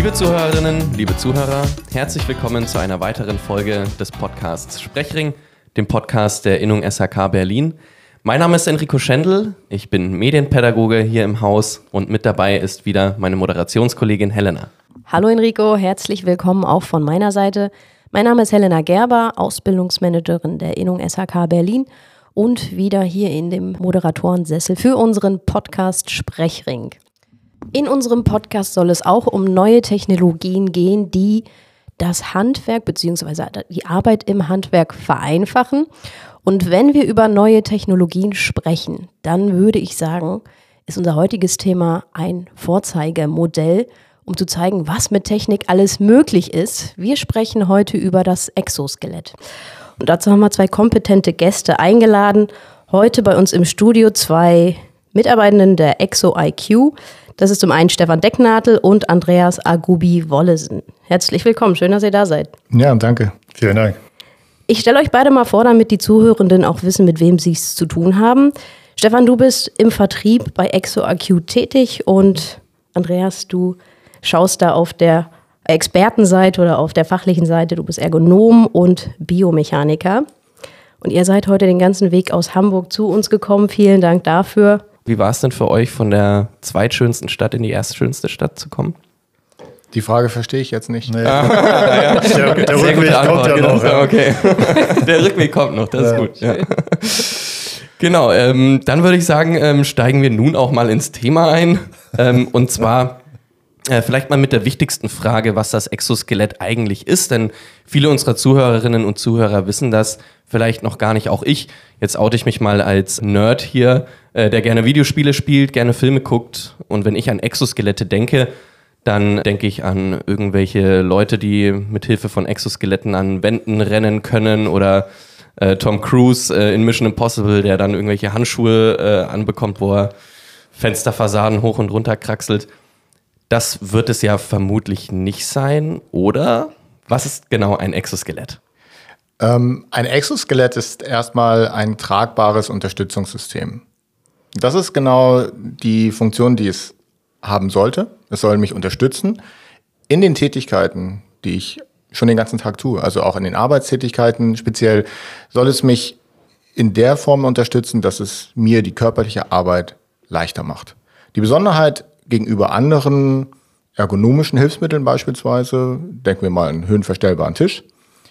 Liebe Zuhörerinnen, liebe Zuhörer, herzlich willkommen zu einer weiteren Folge des Podcasts Sprechring, dem Podcast der Innung SHK Berlin. Mein Name ist Enrico Schendl, ich bin Medienpädagoge hier im Haus und mit dabei ist wieder meine Moderationskollegin Helena. Hallo Enrico, herzlich willkommen auch von meiner Seite. Mein Name ist Helena Gerber, Ausbildungsmanagerin der Innung SHK Berlin und wieder hier in dem Moderatorensessel für unseren Podcast Sprechring. In unserem Podcast soll es auch um neue Technologien gehen, die das Handwerk bzw. die Arbeit im Handwerk vereinfachen. Und wenn wir über neue Technologien sprechen, dann würde ich sagen, ist unser heutiges Thema ein Vorzeigemodell um zu zeigen, was mit Technik alles möglich ist. Wir sprechen heute über das Exoskelett. Und dazu haben wir zwei kompetente Gäste eingeladen. Heute bei uns im Studio zwei Mitarbeitenden der Exo IQ. Das ist zum einen Stefan Decknadel und Andreas Agubi Wollesen. Herzlich willkommen, schön, dass ihr da seid. Ja, danke. Vielen Dank. Ich stelle euch beide mal vor, damit die Zuhörenden auch wissen, mit wem sie es zu tun haben. Stefan, du bist im Vertrieb bei Exo IQ tätig und Andreas, du schaust da auf der Expertenseite oder auf der fachlichen Seite, du bist Ergonom und Biomechaniker. Und ihr seid heute den ganzen Weg aus Hamburg zu uns gekommen. Vielen Dank dafür. Wie war es denn für euch, von der zweitschönsten Stadt in die erstschönste Stadt zu kommen? Die Frage verstehe ich jetzt nicht. Nee. Ah, ja. Der, der Rückweg kommt ja noch. Ja. Okay. Der Rückweg kommt noch, das ja. ist gut. Ja. Genau, ähm, dann würde ich sagen, ähm, steigen wir nun auch mal ins Thema ein. Ähm, und zwar äh, vielleicht mal mit der wichtigsten Frage, was das Exoskelett eigentlich ist, denn viele unserer Zuhörerinnen und Zuhörer wissen das vielleicht noch gar nicht, auch ich. Jetzt oute ich mich mal als Nerd hier, äh, der gerne Videospiele spielt, gerne Filme guckt und wenn ich an Exoskelette denke, dann denke ich an irgendwelche Leute, die mit Hilfe von Exoskeletten an Wänden rennen können oder äh, Tom Cruise äh, in Mission Impossible, der dann irgendwelche Handschuhe äh, anbekommt, wo er Fensterfassaden hoch und runter kraxelt. Das wird es ja vermutlich nicht sein, oder? Was ist genau ein Exoskelett? Ähm, ein Exoskelett ist erstmal ein tragbares Unterstützungssystem. Das ist genau die Funktion, die es haben sollte. Es soll mich unterstützen in den Tätigkeiten, die ich schon den ganzen Tag tue. Also auch in den Arbeitstätigkeiten speziell soll es mich in der Form unterstützen, dass es mir die körperliche Arbeit leichter macht. Die Besonderheit gegenüber anderen ergonomischen Hilfsmitteln beispielsweise, denken wir mal einen höhenverstellbaren Tisch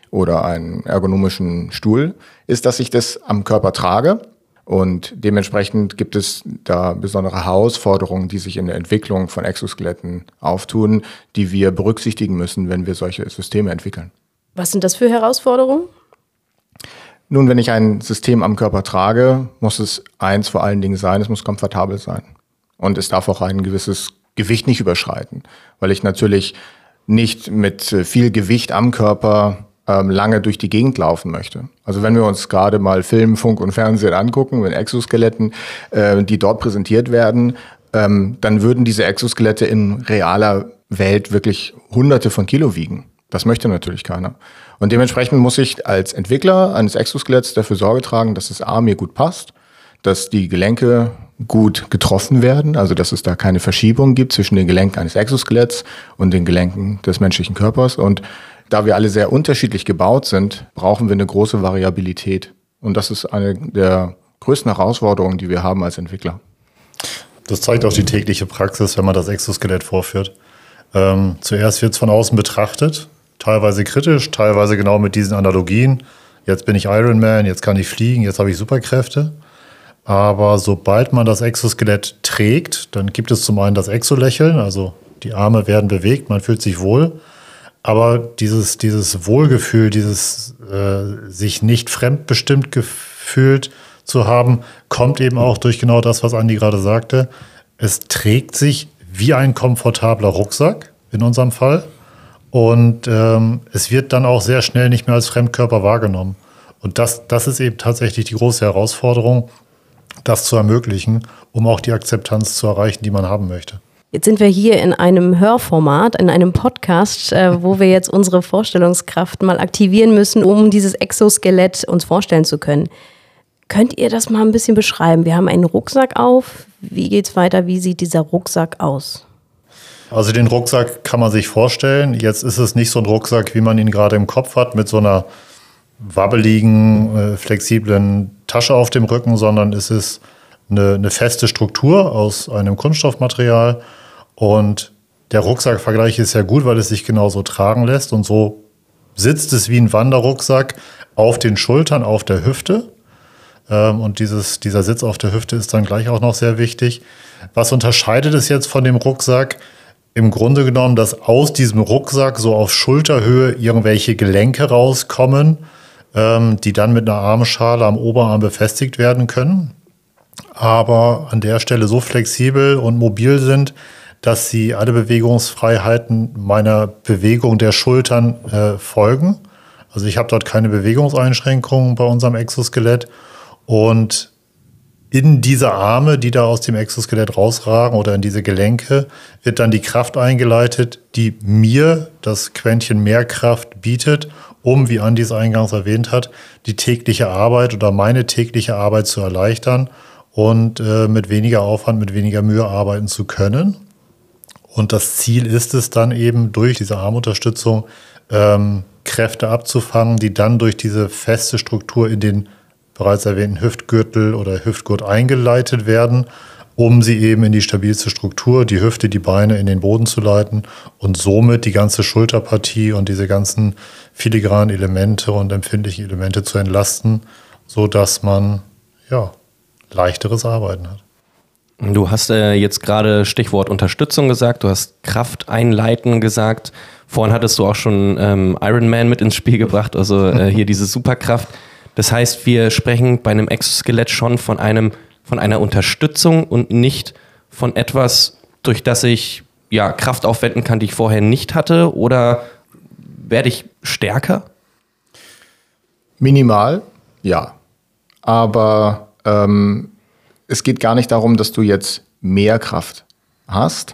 oder einen ergonomischen Stuhl, ist, dass ich das am Körper trage. Und dementsprechend gibt es da besondere Herausforderungen, die sich in der Entwicklung von Exoskeletten auftun, die wir berücksichtigen müssen, wenn wir solche Systeme entwickeln. Was sind das für Herausforderungen? Nun, wenn ich ein System am Körper trage, muss es eins vor allen Dingen sein, es muss komfortabel sein. Und es darf auch ein gewisses Gewicht nicht überschreiten, weil ich natürlich nicht mit äh, viel Gewicht am Körper ähm, lange durch die Gegend laufen möchte. Also wenn wir uns gerade mal Film, Funk und Fernsehen angucken, wenn Exoskeletten, äh, die dort präsentiert werden, ähm, dann würden diese Exoskelette in realer Welt wirklich Hunderte von Kilo wiegen. Das möchte natürlich keiner. Und dementsprechend muss ich als Entwickler eines Exoskeletts dafür Sorge tragen, dass es A mir gut passt, dass die Gelenke gut getroffen werden, also dass es da keine Verschiebung gibt zwischen den Gelenken eines Exoskeletts und den Gelenken des menschlichen Körpers. Und da wir alle sehr unterschiedlich gebaut sind, brauchen wir eine große Variabilität. Und das ist eine der größten Herausforderungen, die wir haben als Entwickler. Das zeigt auch die tägliche Praxis, wenn man das Exoskelett vorführt. Ähm, zuerst wird es von außen betrachtet, teilweise kritisch, teilweise genau mit diesen Analogien. Jetzt bin ich Iron Man, jetzt kann ich fliegen, jetzt habe ich Superkräfte. Aber sobald man das Exoskelett trägt, dann gibt es zum einen das Exolächeln, also die Arme werden bewegt, man fühlt sich wohl. Aber dieses, dieses Wohlgefühl, dieses äh, sich nicht fremdbestimmt gefühlt zu haben, kommt eben auch durch genau das, was Andi gerade sagte. Es trägt sich wie ein komfortabler Rucksack in unserem Fall. Und ähm, es wird dann auch sehr schnell nicht mehr als Fremdkörper wahrgenommen. Und das, das ist eben tatsächlich die große Herausforderung, das zu ermöglichen, um auch die Akzeptanz zu erreichen, die man haben möchte. Jetzt sind wir hier in einem Hörformat, in einem Podcast, äh, wo wir jetzt unsere Vorstellungskraft mal aktivieren müssen, um dieses Exoskelett uns vorstellen zu können. Könnt ihr das mal ein bisschen beschreiben? Wir haben einen Rucksack auf. Wie geht's weiter? Wie sieht dieser Rucksack aus? Also den Rucksack kann man sich vorstellen. Jetzt ist es nicht so ein Rucksack, wie man ihn gerade im Kopf hat, mit so einer wabbeligen, äh, flexiblen Tasche auf dem Rücken, sondern es ist eine, eine feste Struktur aus einem Kunststoffmaterial. Und der Rucksackvergleich ist ja gut, weil es sich genauso tragen lässt. Und so sitzt es wie ein Wanderrucksack auf den Schultern, auf der Hüfte. Ähm, und dieses, dieser Sitz auf der Hüfte ist dann gleich auch noch sehr wichtig. Was unterscheidet es jetzt von dem Rucksack? Im Grunde genommen, dass aus diesem Rucksack so auf Schulterhöhe irgendwelche Gelenke rauskommen, ähm, die dann mit einer Armschale am Oberarm befestigt werden können. Aber an der Stelle so flexibel und mobil sind, dass sie alle Bewegungsfreiheiten meiner Bewegung der Schultern äh, folgen. Also ich habe dort keine Bewegungseinschränkungen bei unserem Exoskelett. Und in diese Arme, die da aus dem Exoskelett rausragen oder in diese Gelenke, wird dann die Kraft eingeleitet, die mir das Quäntchen mehr Kraft bietet, um, wie Andi es eingangs erwähnt hat, die tägliche Arbeit oder meine tägliche Arbeit zu erleichtern und äh, mit weniger Aufwand, mit weniger Mühe arbeiten zu können. Und das Ziel ist es dann eben durch diese Armunterstützung ähm, Kräfte abzufangen, die dann durch diese feste Struktur in den bereits erwähnten Hüftgürtel oder Hüftgurt eingeleitet werden, um sie eben in die stabilste Struktur, die Hüfte, die Beine in den Boden zu leiten und somit die ganze Schulterpartie und diese ganzen filigranen Elemente und empfindlichen Elemente zu entlasten, so dass man ja leichteres Arbeiten hat. Du hast äh, jetzt gerade Stichwort Unterstützung gesagt, du hast Kraft einleiten gesagt. Vorhin hattest du auch schon ähm, Iron Man mit ins Spiel gebracht, also äh, hier diese Superkraft. Das heißt, wir sprechen bei einem Exoskelett schon von einem, von einer Unterstützung und nicht von etwas, durch das ich ja Kraft aufwenden kann, die ich vorher nicht hatte, oder werde ich stärker? Minimal, ja. Aber ähm, es geht gar nicht darum, dass du jetzt mehr Kraft hast,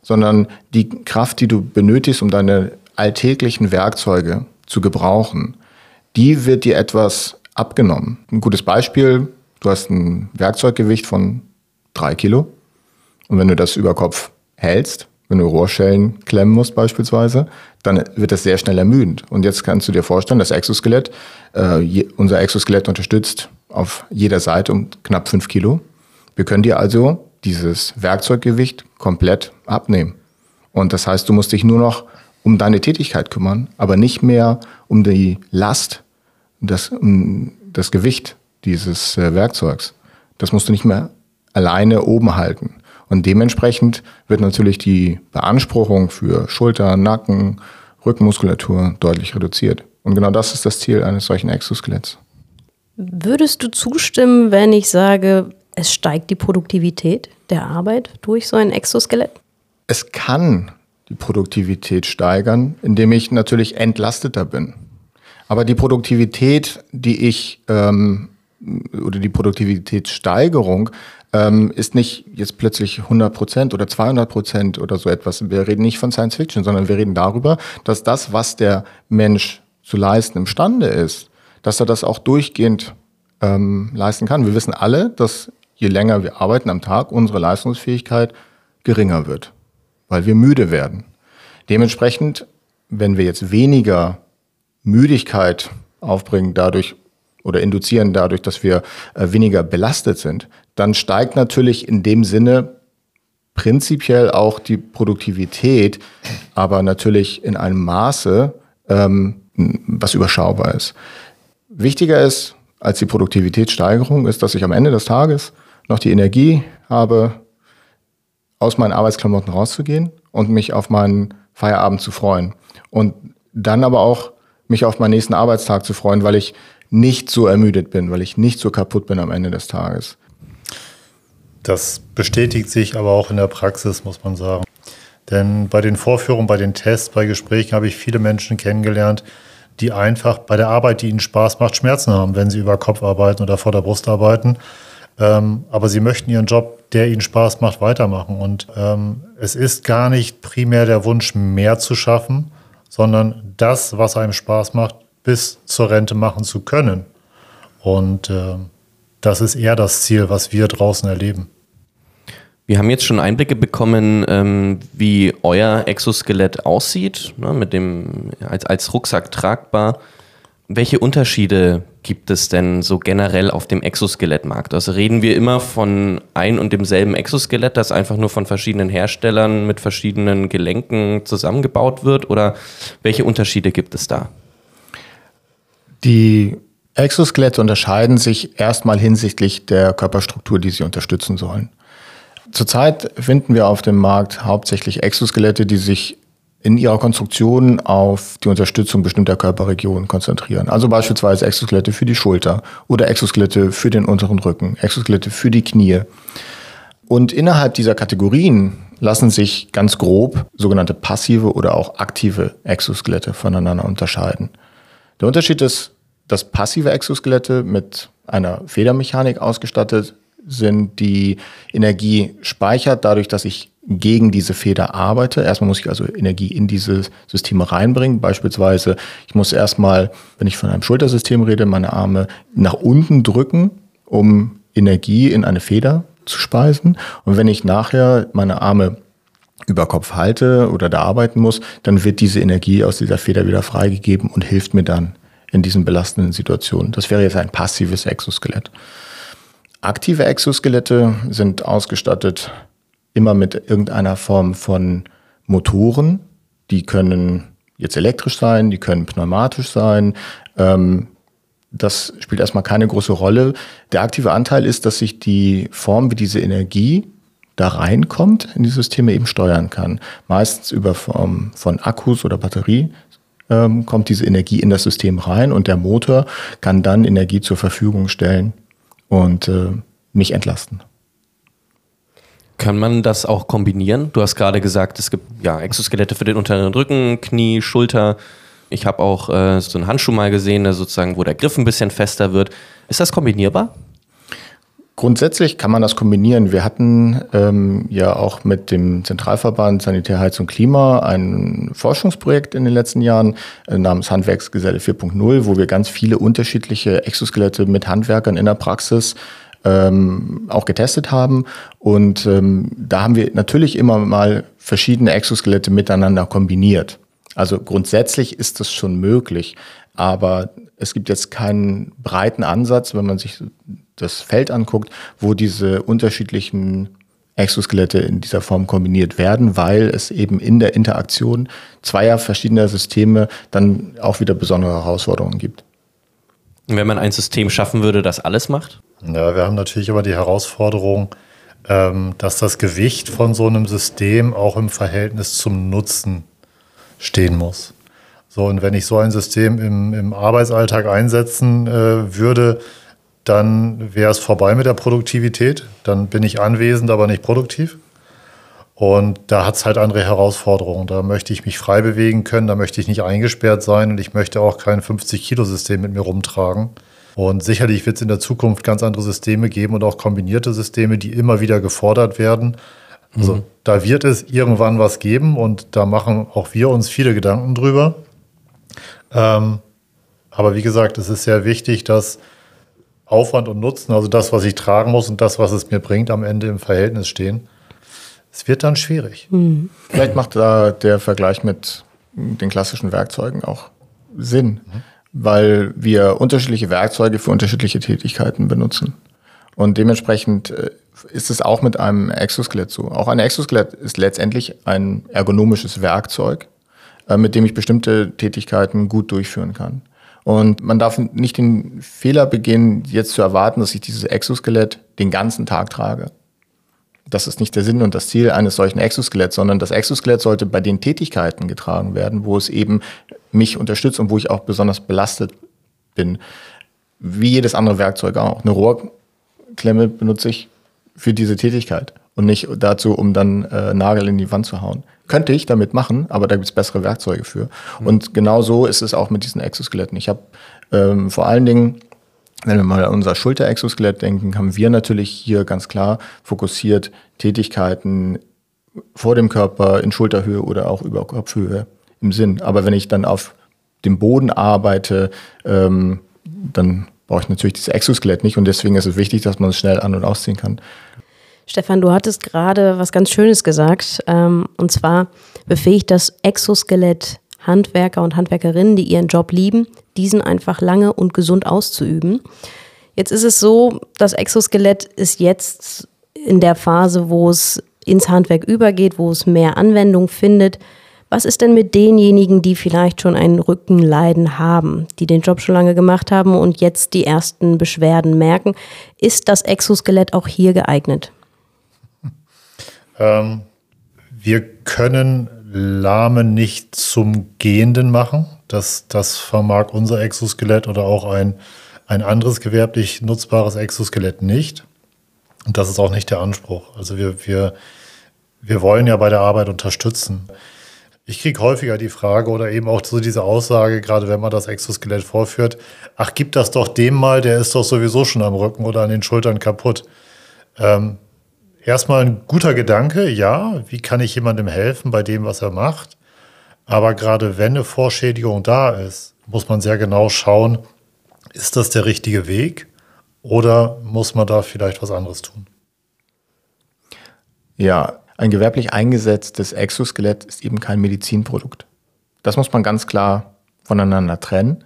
sondern die Kraft, die du benötigst, um deine alltäglichen Werkzeuge zu gebrauchen, die wird dir etwas abgenommen. Ein gutes Beispiel, du hast ein Werkzeuggewicht von drei Kilo und wenn du das über Kopf hältst, wenn du Rohrschellen klemmen musst beispielsweise, dann wird das sehr schnell ermüdend. Und jetzt kannst du dir vorstellen, das Exoskelett, äh, je, unser Exoskelett unterstützt auf jeder Seite um knapp fünf Kilo. Wir können dir also dieses Werkzeuggewicht komplett abnehmen. Und das heißt, du musst dich nur noch um deine Tätigkeit kümmern, aber nicht mehr um die Last, das, um das Gewicht dieses äh, Werkzeugs. Das musst du nicht mehr alleine oben halten. Und dementsprechend wird natürlich die Beanspruchung für Schulter, Nacken, Rückenmuskulatur deutlich reduziert. Und genau das ist das Ziel eines solchen Exoskeletts. Würdest du zustimmen, wenn ich sage, es steigt die Produktivität der Arbeit durch so ein Exoskelett? Es kann die Produktivität steigern, indem ich natürlich entlasteter bin. Aber die Produktivität, die ich ähm, oder die Produktivitätssteigerung ähm, ist nicht jetzt plötzlich 100 Prozent oder 200 Prozent oder so etwas. Wir reden nicht von Science Fiction, sondern wir reden darüber, dass das, was der Mensch zu leisten imstande ist, dass er das auch durchgehend ähm, leisten kann. Wir wissen alle, dass je länger wir arbeiten am Tag, unsere Leistungsfähigkeit geringer wird, weil wir müde werden. Dementsprechend, wenn wir jetzt weniger Müdigkeit aufbringen, dadurch oder induzieren dadurch, dass wir äh, weniger belastet sind, dann steigt natürlich in dem Sinne prinzipiell auch die Produktivität, aber natürlich in einem Maße, ähm, was überschaubar ist. Wichtiger ist als die Produktivitätssteigerung ist, dass ich am Ende des Tages noch die Energie habe, aus meinen Arbeitsklamotten rauszugehen und mich auf meinen Feierabend zu freuen. Und dann aber auch mich auf meinen nächsten Arbeitstag zu freuen, weil ich nicht so ermüdet bin, weil ich nicht so kaputt bin am Ende des Tages. Das bestätigt sich aber auch in der Praxis, muss man sagen. Denn bei den Vorführungen, bei den Tests, bei Gesprächen habe ich viele Menschen kennengelernt, die einfach bei der Arbeit, die ihnen Spaß macht, Schmerzen haben, wenn sie über Kopf arbeiten oder vor der Brust arbeiten. Ähm, aber sie möchten ihren Job, der ihnen Spaß macht, weitermachen. Und ähm, es ist gar nicht primär der Wunsch, mehr zu schaffen, sondern das, was einem Spaß macht, bis zur Rente machen zu können. Und äh, das ist eher das Ziel, was wir draußen erleben. Wir haben jetzt schon Einblicke bekommen, ähm, wie euer Exoskelett aussieht, ne, mit dem als, als Rucksack tragbar. Welche Unterschiede gibt es denn so generell auf dem Exoskelettmarkt? Also reden wir immer von ein und demselben Exoskelett, das einfach nur von verschiedenen Herstellern mit verschiedenen Gelenken zusammengebaut wird? Oder welche Unterschiede gibt es da? Die Exoskelette unterscheiden sich erstmal hinsichtlich der Körperstruktur, die sie unterstützen sollen. Zurzeit finden wir auf dem Markt hauptsächlich Exoskelette, die sich in ihrer Konstruktion auf die Unterstützung bestimmter Körperregionen konzentrieren. Also beispielsweise Exoskelette für die Schulter oder Exoskelette für den unteren Rücken, Exoskelette für die Knie. Und innerhalb dieser Kategorien lassen sich ganz grob sogenannte passive oder auch aktive Exoskelette voneinander unterscheiden. Der Unterschied ist, dass passive Exoskelette mit einer Federmechanik ausgestattet sind, die Energie speichert, dadurch, dass ich gegen diese Feder arbeite. Erstmal muss ich also Energie in diese Systeme reinbringen. Beispielsweise, ich muss erstmal, wenn ich von einem Schultersystem rede, meine Arme nach unten drücken, um Energie in eine Feder zu speisen. Und wenn ich nachher meine Arme über Kopf halte oder da arbeiten muss, dann wird diese Energie aus dieser Feder wieder freigegeben und hilft mir dann in diesen belastenden Situationen. Das wäre jetzt ein passives Exoskelett. Aktive Exoskelette sind ausgestattet immer mit irgendeiner Form von Motoren. Die können jetzt elektrisch sein, die können pneumatisch sein. Ähm, das spielt erstmal keine große Rolle. Der aktive Anteil ist, dass sich die Form, wie diese Energie da reinkommt, in die Systeme eben steuern kann. Meistens über Form von Akkus oder Batterie ähm, kommt diese Energie in das System rein und der Motor kann dann Energie zur Verfügung stellen und äh, mich entlasten. Kann man das auch kombinieren? Du hast gerade gesagt, es gibt ja Exoskelette für den unteren Rücken, Knie, Schulter. Ich habe auch äh, so einen Handschuh mal gesehen, der sozusagen, wo der Griff ein bisschen fester wird. Ist das kombinierbar? Grundsätzlich kann man das kombinieren. Wir hatten ähm, ja auch mit dem Zentralverband Sanitär, Heiz und Klima ein Forschungsprojekt in den letzten Jahren äh, namens Handwerksgeselle 4.0, wo wir ganz viele unterschiedliche Exoskelette mit Handwerkern in der Praxis ähm, auch getestet haben. Und ähm, da haben wir natürlich immer mal verschiedene Exoskelette miteinander kombiniert. Also grundsätzlich ist das schon möglich, aber es gibt jetzt keinen breiten Ansatz, wenn man sich das Feld anguckt, wo diese unterschiedlichen Exoskelette in dieser Form kombiniert werden, weil es eben in der Interaktion zweier verschiedener Systeme dann auch wieder besondere Herausforderungen gibt. Wenn man ein System schaffen würde, das alles macht? Ja, wir haben natürlich immer die Herausforderung, ähm, dass das Gewicht von so einem System auch im Verhältnis zum Nutzen stehen muss. So, und wenn ich so ein System im, im Arbeitsalltag einsetzen äh, würde, dann wäre es vorbei mit der Produktivität. Dann bin ich anwesend, aber nicht produktiv. Und da hat es halt andere Herausforderungen. Da möchte ich mich frei bewegen können, da möchte ich nicht eingesperrt sein und ich möchte auch kein 50-Kilo-System mit mir rumtragen. Und sicherlich wird es in der Zukunft ganz andere Systeme geben und auch kombinierte Systeme, die immer wieder gefordert werden. Also mhm. da wird es irgendwann was geben und da machen auch wir uns viele Gedanken drüber. Ähm, aber wie gesagt, es ist sehr wichtig, dass Aufwand und Nutzen, also das, was ich tragen muss und das, was es mir bringt, am Ende im Verhältnis stehen. Es wird dann schwierig. Mhm. Vielleicht macht da der Vergleich mit den klassischen Werkzeugen auch Sinn. Mhm weil wir unterschiedliche Werkzeuge für unterschiedliche Tätigkeiten benutzen. Und dementsprechend äh, ist es auch mit einem Exoskelett so. Auch ein Exoskelett ist letztendlich ein ergonomisches Werkzeug, mit dem ich bestimmte Tätigkeiten gut durchführen kann. Und man darf nicht den Fehler beginnen, jetzt zu erwarten, dass ich dieses Exoskelett den ganzen Tag trage das ist nicht der Sinn und das Ziel eines solchen Exoskeletts, sondern das Exoskelett sollte bei den Tätigkeiten getragen werden, wo es eben mich unterstützt und wo ich auch besonders belastet bin. Wie jedes andere Werkzeug auch. Eine Rohrklemme benutze ich für diese Tätigkeit und nicht dazu, um dann äh, Nagel in die Wand zu hauen. Könnte ich damit machen, aber da gibt es bessere Werkzeuge für. Mhm. Und genau so ist es auch mit diesen Exoskeletten. Ich habe ähm, vor allen Dingen wenn wir mal an unser Schulterexoskelett denken, haben wir natürlich hier ganz klar fokussiert Tätigkeiten vor dem Körper in Schulterhöhe oder auch über Kopfhöhe im Sinn. Aber wenn ich dann auf dem Boden arbeite, ähm, dann brauche ich natürlich dieses Exoskelett nicht und deswegen ist es wichtig, dass man es schnell an- und ausziehen kann. Stefan, du hattest gerade was ganz Schönes gesagt. Ähm, und zwar befähigt das Exoskelett Handwerker und Handwerkerinnen, die ihren Job lieben, diesen einfach lange und gesund auszuüben. Jetzt ist es so, das Exoskelett ist jetzt in der Phase, wo es ins Handwerk übergeht, wo es mehr Anwendung findet. Was ist denn mit denjenigen, die vielleicht schon ein Rückenleiden haben, die den Job schon lange gemacht haben und jetzt die ersten Beschwerden merken? Ist das Exoskelett auch hier geeignet? Ähm, wir können Lahme nicht zum Gehenden machen. Das, das vermag unser Exoskelett oder auch ein, ein anderes gewerblich nutzbares Exoskelett nicht. Und das ist auch nicht der Anspruch. Also wir, wir, wir wollen ja bei der Arbeit unterstützen. Ich kriege häufiger die Frage oder eben auch so diese Aussage, gerade wenn man das Exoskelett vorführt, ach, gib das doch dem mal, der ist doch sowieso schon am Rücken oder an den Schultern kaputt. Ähm, erstmal ein guter Gedanke, ja, wie kann ich jemandem helfen bei dem, was er macht? Aber gerade wenn eine Vorschädigung da ist, muss man sehr genau schauen, ist das der richtige Weg oder muss man da vielleicht was anderes tun? Ja, ein gewerblich eingesetztes Exoskelett ist eben kein Medizinprodukt. Das muss man ganz klar voneinander trennen.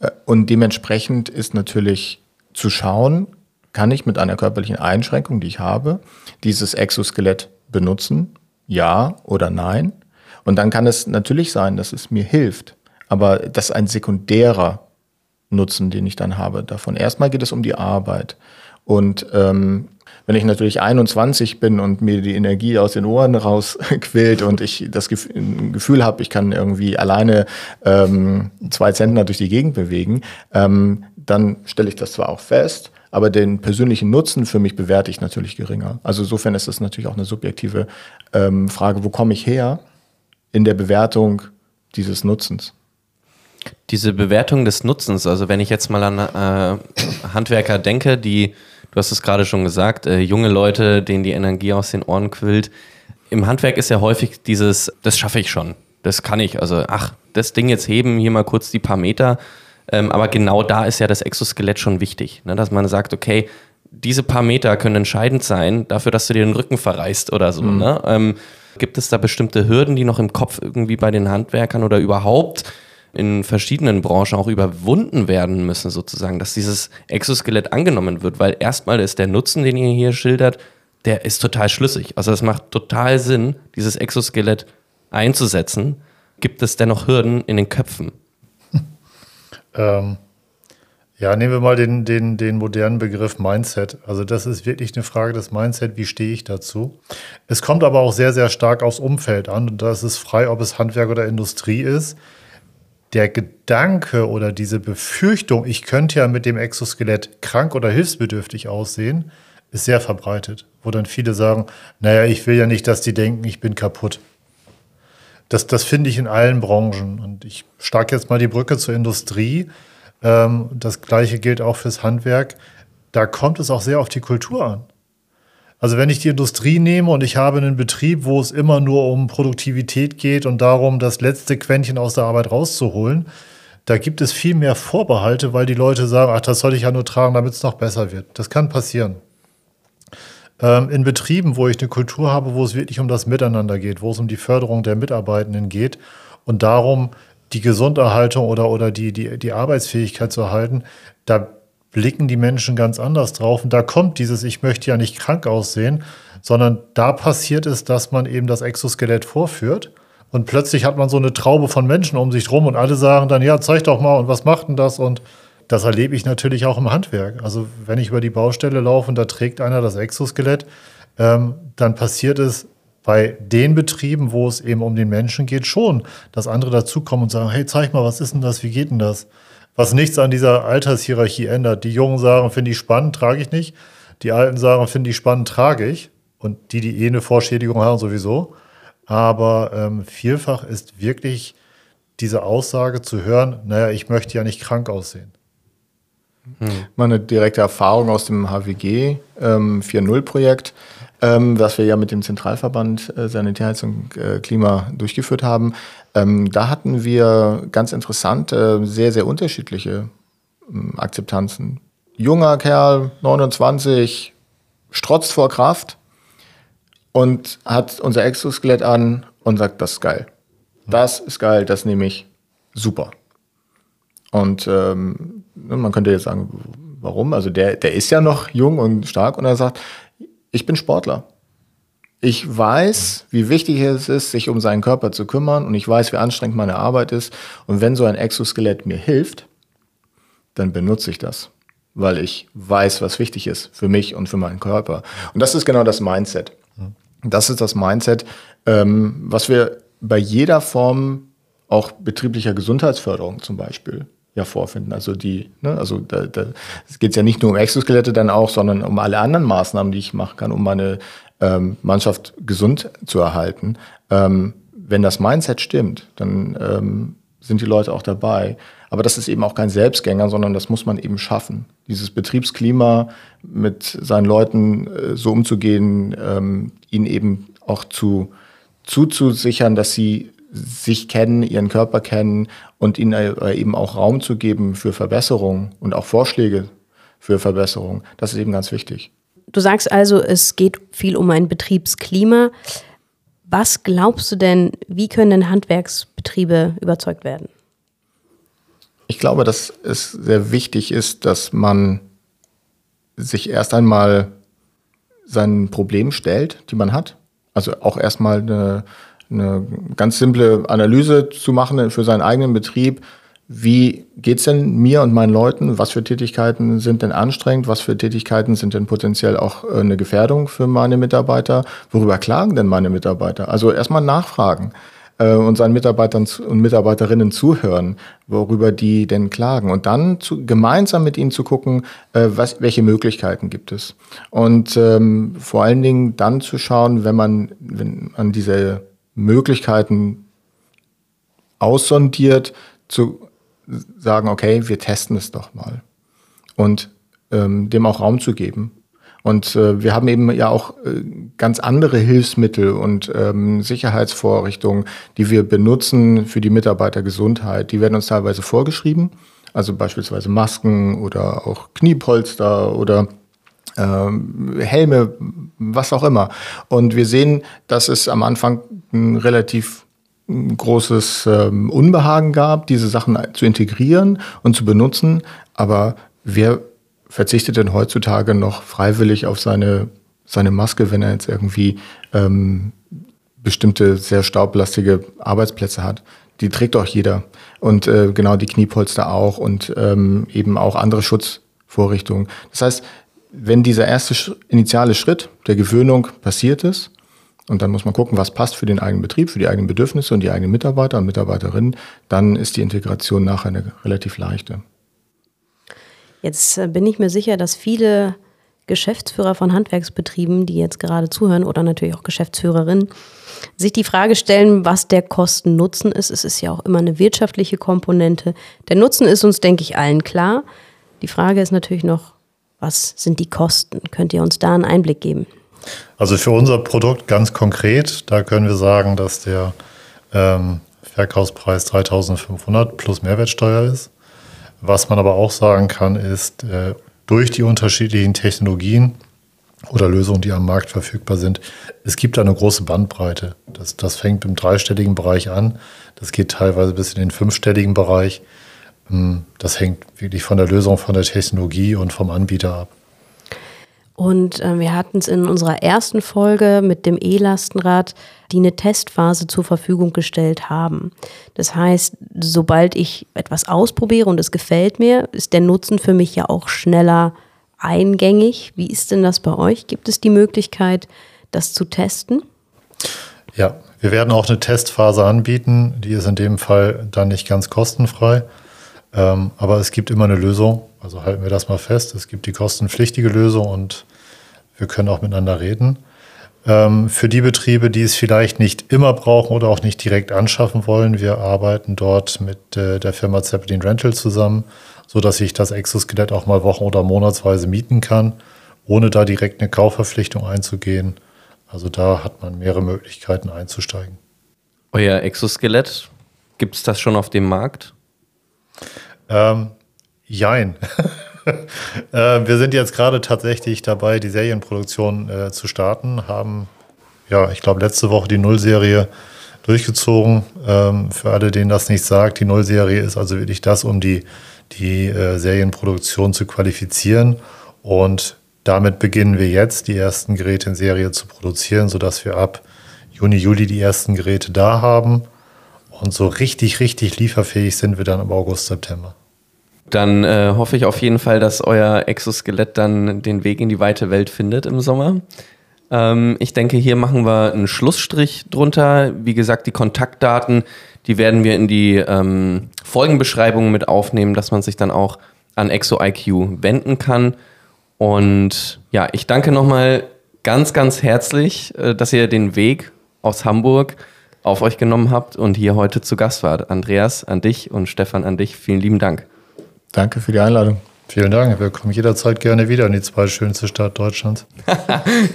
Äh, und dementsprechend ist natürlich zu schauen, kann ich mit einer körperlichen Einschränkung, die ich habe, dieses Exoskelett benutzen? Ja oder nein? Und dann kann es natürlich sein, dass es mir hilft. Aber das ist ein sekundärer Nutzen, den ich dann habe davon. Erstmal geht es um die Arbeit. Und ähm, wenn ich natürlich 21 bin und mir die Energie aus den Ohren rausquillt und ich das Gefühl habe, ich kann irgendwie alleine ähm, zwei Zentner durch die Gegend bewegen, ähm, dann stelle ich das zwar auch fest, aber den persönlichen Nutzen für mich bewerte ich natürlich geringer. Also insofern ist das natürlich auch eine subjektive ähm, Frage, wo komme ich her in der Bewertung dieses Nutzens? Diese Bewertung des Nutzens, also wenn ich jetzt mal an äh, Handwerker denke, die, du hast es gerade schon gesagt, äh, junge Leute, denen die Energie aus den Ohren quillt. Im Handwerk ist ja häufig dieses, das schaffe ich schon, das kann ich. Also, ach, das Ding jetzt heben, hier mal kurz die paar Meter, ähm, aber genau da ist ja das Exoskelett schon wichtig, ne? dass man sagt, okay, diese paar Meter können entscheidend sein dafür, dass du dir den Rücken verreißt oder so. Mhm. Ne? Ähm, gibt es da bestimmte Hürden, die noch im Kopf irgendwie bei den Handwerkern oder überhaupt in verschiedenen Branchen auch überwunden werden müssen, sozusagen, dass dieses Exoskelett angenommen wird? Weil erstmal ist der Nutzen, den ihr hier schildert, der ist total schlüssig. Also es macht total Sinn, dieses Exoskelett einzusetzen. Gibt es dennoch Hürden in den Köpfen? Ähm, ja, nehmen wir mal den, den, den modernen Begriff Mindset. Also das ist wirklich eine Frage des Mindset, wie stehe ich dazu? Es kommt aber auch sehr, sehr stark aufs Umfeld an und da ist es frei, ob es Handwerk oder Industrie ist. Der Gedanke oder diese Befürchtung, ich könnte ja mit dem Exoskelett krank oder hilfsbedürftig aussehen, ist sehr verbreitet, wo dann viele sagen, naja, ich will ja nicht, dass die denken, ich bin kaputt. Das, das finde ich in allen Branchen. Und ich schlage jetzt mal die Brücke zur Industrie. Ähm, das gleiche gilt auch fürs Handwerk. Da kommt es auch sehr auf die Kultur an. Also wenn ich die Industrie nehme und ich habe einen Betrieb, wo es immer nur um Produktivität geht und darum, das letzte Quäntchen aus der Arbeit rauszuholen, da gibt es viel mehr Vorbehalte, weil die Leute sagen, ach, das soll ich ja nur tragen, damit es noch besser wird. Das kann passieren. Ähm, in Betrieben, wo ich eine Kultur habe, wo es wirklich um das Miteinander geht, wo es um die Förderung der Mitarbeitenden geht und darum, die Gesunderhaltung oder, oder die, die, die Arbeitsfähigkeit zu erhalten, da blicken die Menschen ganz anders drauf. Und da kommt dieses, ich möchte ja nicht krank aussehen, sondern da passiert es, dass man eben das Exoskelett vorführt. Und plötzlich hat man so eine Traube von Menschen um sich rum und alle sagen dann, ja, zeig doch mal und was macht denn das? Und das erlebe ich natürlich auch im Handwerk. Also wenn ich über die Baustelle laufe und da trägt einer das Exoskelett, ähm, dann passiert es bei den Betrieben, wo es eben um den Menschen geht, schon, dass andere dazukommen und sagen, hey, zeig mal, was ist denn das, wie geht denn das? Was nichts an dieser Altershierarchie ändert. Die Jungen sagen, finde ich spannend, trage ich nicht. Die Alten sagen, finde ich spannend, trage ich. Und die, die eh eine Vorschädigung haben, sowieso. Aber ähm, vielfach ist wirklich diese Aussage zu hören, naja, ich möchte ja nicht krank aussehen. Hm. Meine direkte Erfahrung aus dem HWG ähm, 4.0-Projekt, ähm, was wir ja mit dem Zentralverband äh, Sanitär, und äh, Klima durchgeführt haben. Ähm, da hatten wir ganz interessante, äh, sehr, sehr unterschiedliche ähm, Akzeptanzen. Junger Kerl, 29, strotzt vor Kraft. und hat unser Exoskelett an und sagt, das ist geil. Das ist geil, das nehme ich super. Und ähm, ne, man könnte jetzt sagen, warum? Also der, der ist ja noch jung und stark und er sagt, ich bin Sportler. Ich weiß, wie wichtig es ist, sich um seinen Körper zu kümmern und ich weiß, wie anstrengend meine Arbeit ist. Und wenn so ein Exoskelett mir hilft, dann benutze ich das, weil ich weiß, was wichtig ist für mich und für meinen Körper. Und das ist genau das Mindset. Das ist das Mindset, ähm, was wir bei jeder Form auch betrieblicher Gesundheitsförderung zum Beispiel ja vorfinden. Also die, ne, also da, da es geht ja nicht nur um Exoskelette dann auch, sondern um alle anderen Maßnahmen, die ich machen kann, um meine ähm, Mannschaft gesund zu erhalten. Ähm, wenn das Mindset stimmt, dann ähm, sind die Leute auch dabei. Aber das ist eben auch kein Selbstgänger, sondern das muss man eben schaffen. Dieses Betriebsklima mit seinen Leuten äh, so umzugehen, ähm, ihnen eben auch zu zuzusichern, dass sie sich kennen, ihren Körper kennen und ihnen äh, eben auch Raum zu geben für Verbesserung und auch Vorschläge für Verbesserung. Das ist eben ganz wichtig. Du sagst also, es geht viel um ein Betriebsklima. Was glaubst du denn, wie können denn Handwerksbetriebe überzeugt werden? Ich glaube, dass es sehr wichtig ist, dass man sich erst einmal seinen Problem stellt, die man hat. Also auch erstmal eine eine ganz simple Analyse zu machen für seinen eigenen Betrieb. Wie geht's denn mir und meinen Leuten? Was für Tätigkeiten sind denn anstrengend? Was für Tätigkeiten sind denn potenziell auch äh, eine Gefährdung für meine Mitarbeiter? Worüber klagen denn meine Mitarbeiter? Also erstmal nachfragen äh, und seinen Mitarbeitern und Mitarbeiterinnen zuhören, worüber die denn klagen. Und dann zu, gemeinsam mit ihnen zu gucken, äh, was, welche Möglichkeiten gibt es. Und ähm, vor allen Dingen dann zu schauen, wenn man, wenn man diese Möglichkeiten aussondiert, zu sagen, okay, wir testen es doch mal und ähm, dem auch Raum zu geben. Und äh, wir haben eben ja auch äh, ganz andere Hilfsmittel und ähm, Sicherheitsvorrichtungen, die wir benutzen für die Mitarbeitergesundheit. Die werden uns teilweise vorgeschrieben, also beispielsweise Masken oder auch Kniepolster oder Helme, was auch immer. Und wir sehen, dass es am Anfang ein relativ großes ähm, Unbehagen gab, diese Sachen zu integrieren und zu benutzen. Aber wer verzichtet denn heutzutage noch freiwillig auf seine, seine Maske, wenn er jetzt irgendwie ähm, bestimmte sehr staublastige Arbeitsplätze hat? Die trägt auch jeder. Und äh, genau die Kniepolster auch und ähm, eben auch andere Schutzvorrichtungen. Das heißt, wenn dieser erste initiale Schritt der Gewöhnung passiert ist, und dann muss man gucken, was passt für den eigenen Betrieb, für die eigenen Bedürfnisse und die eigenen Mitarbeiter und Mitarbeiterinnen, dann ist die Integration nachher eine relativ leichte. Jetzt äh, bin ich mir sicher, dass viele Geschäftsführer von Handwerksbetrieben, die jetzt gerade zuhören oder natürlich auch Geschäftsführerinnen, sich die Frage stellen, was der Kosten-Nutzen ist. Es ist ja auch immer eine wirtschaftliche Komponente. Der Nutzen ist uns, denke ich, allen klar. Die Frage ist natürlich noch, was sind die Kosten? Könnt ihr uns da einen Einblick geben? Also für unser Produkt ganz konkret, da können wir sagen, dass der ähm, Verkaufspreis 3500 plus Mehrwertsteuer ist. Was man aber auch sagen kann, ist, äh, durch die unterschiedlichen Technologien oder Lösungen, die am Markt verfügbar sind, es gibt eine große Bandbreite. Das, das fängt im dreistelligen Bereich an, das geht teilweise bis in den fünfstelligen Bereich. Hm, das hängt wirklich von der Lösung, von der Technologie und vom Anbieter ab. Und äh, wir hatten es in unserer ersten Folge mit dem E-Lastenrad, die eine Testphase zur Verfügung gestellt haben. Das heißt, sobald ich etwas ausprobiere und es gefällt mir, ist der Nutzen für mich ja auch schneller eingängig. Wie ist denn das bei euch? Gibt es die Möglichkeit, das zu testen? Ja, wir werden auch eine Testphase anbieten. Die ist in dem Fall dann nicht ganz kostenfrei. Ähm, aber es gibt immer eine Lösung. Also halten wir das mal fest. Es gibt die kostenpflichtige Lösung und wir können auch miteinander reden. Ähm, für die Betriebe, die es vielleicht nicht immer brauchen oder auch nicht direkt anschaffen wollen, wir arbeiten dort mit äh, der Firma Zeppelin Rental zusammen, sodass ich das Exoskelett auch mal wochen- oder monatsweise mieten kann, ohne da direkt eine Kaufverpflichtung einzugehen. Also da hat man mehrere Möglichkeiten einzusteigen. Euer Exoskelett, gibt es das schon auf dem Markt? Ähm, jein. äh, wir sind jetzt gerade tatsächlich dabei, die Serienproduktion äh, zu starten, haben ja, ich glaube, letzte Woche die Nullserie durchgezogen. Ähm, für alle, denen das nicht sagt, die Nullserie ist also wirklich das, um die, die äh, Serienproduktion zu qualifizieren. Und damit beginnen wir jetzt, die ersten Geräte in Serie zu produzieren, sodass wir ab Juni, Juli die ersten Geräte da haben. Und so richtig, richtig lieferfähig sind wir dann im August, September. Dann äh, hoffe ich auf jeden Fall, dass euer Exoskelett dann den Weg in die weite Welt findet im Sommer. Ähm, ich denke, hier machen wir einen Schlussstrich drunter. Wie gesagt, die Kontaktdaten, die werden wir in die ähm, Folgenbeschreibung mit aufnehmen, dass man sich dann auch an ExoIQ wenden kann. Und ja, ich danke nochmal ganz, ganz herzlich, äh, dass ihr den Weg aus Hamburg auf euch genommen habt und hier heute zu Gast wart. Andreas, an dich und Stefan, an dich. Vielen lieben Dank. Danke für die Einladung. Vielen Dank. Wir kommen jederzeit gerne wieder in die zwei schönste Stadt Deutschlands.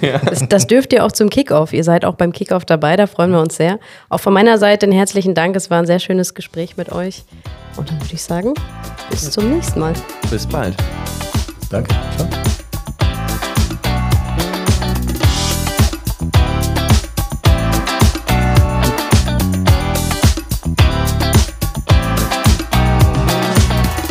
ja. das, das, dürft ihr auch zum Kickoff. Ihr seid auch beim Kickoff dabei, da freuen wir uns sehr. Auch von meiner Seite einen herzlichen Dank. Es war ein sehr schönes Gespräch mit euch. Und dann würde ich sagen, bis zum nächsten Mal. Bis bald. Danke. Ciao.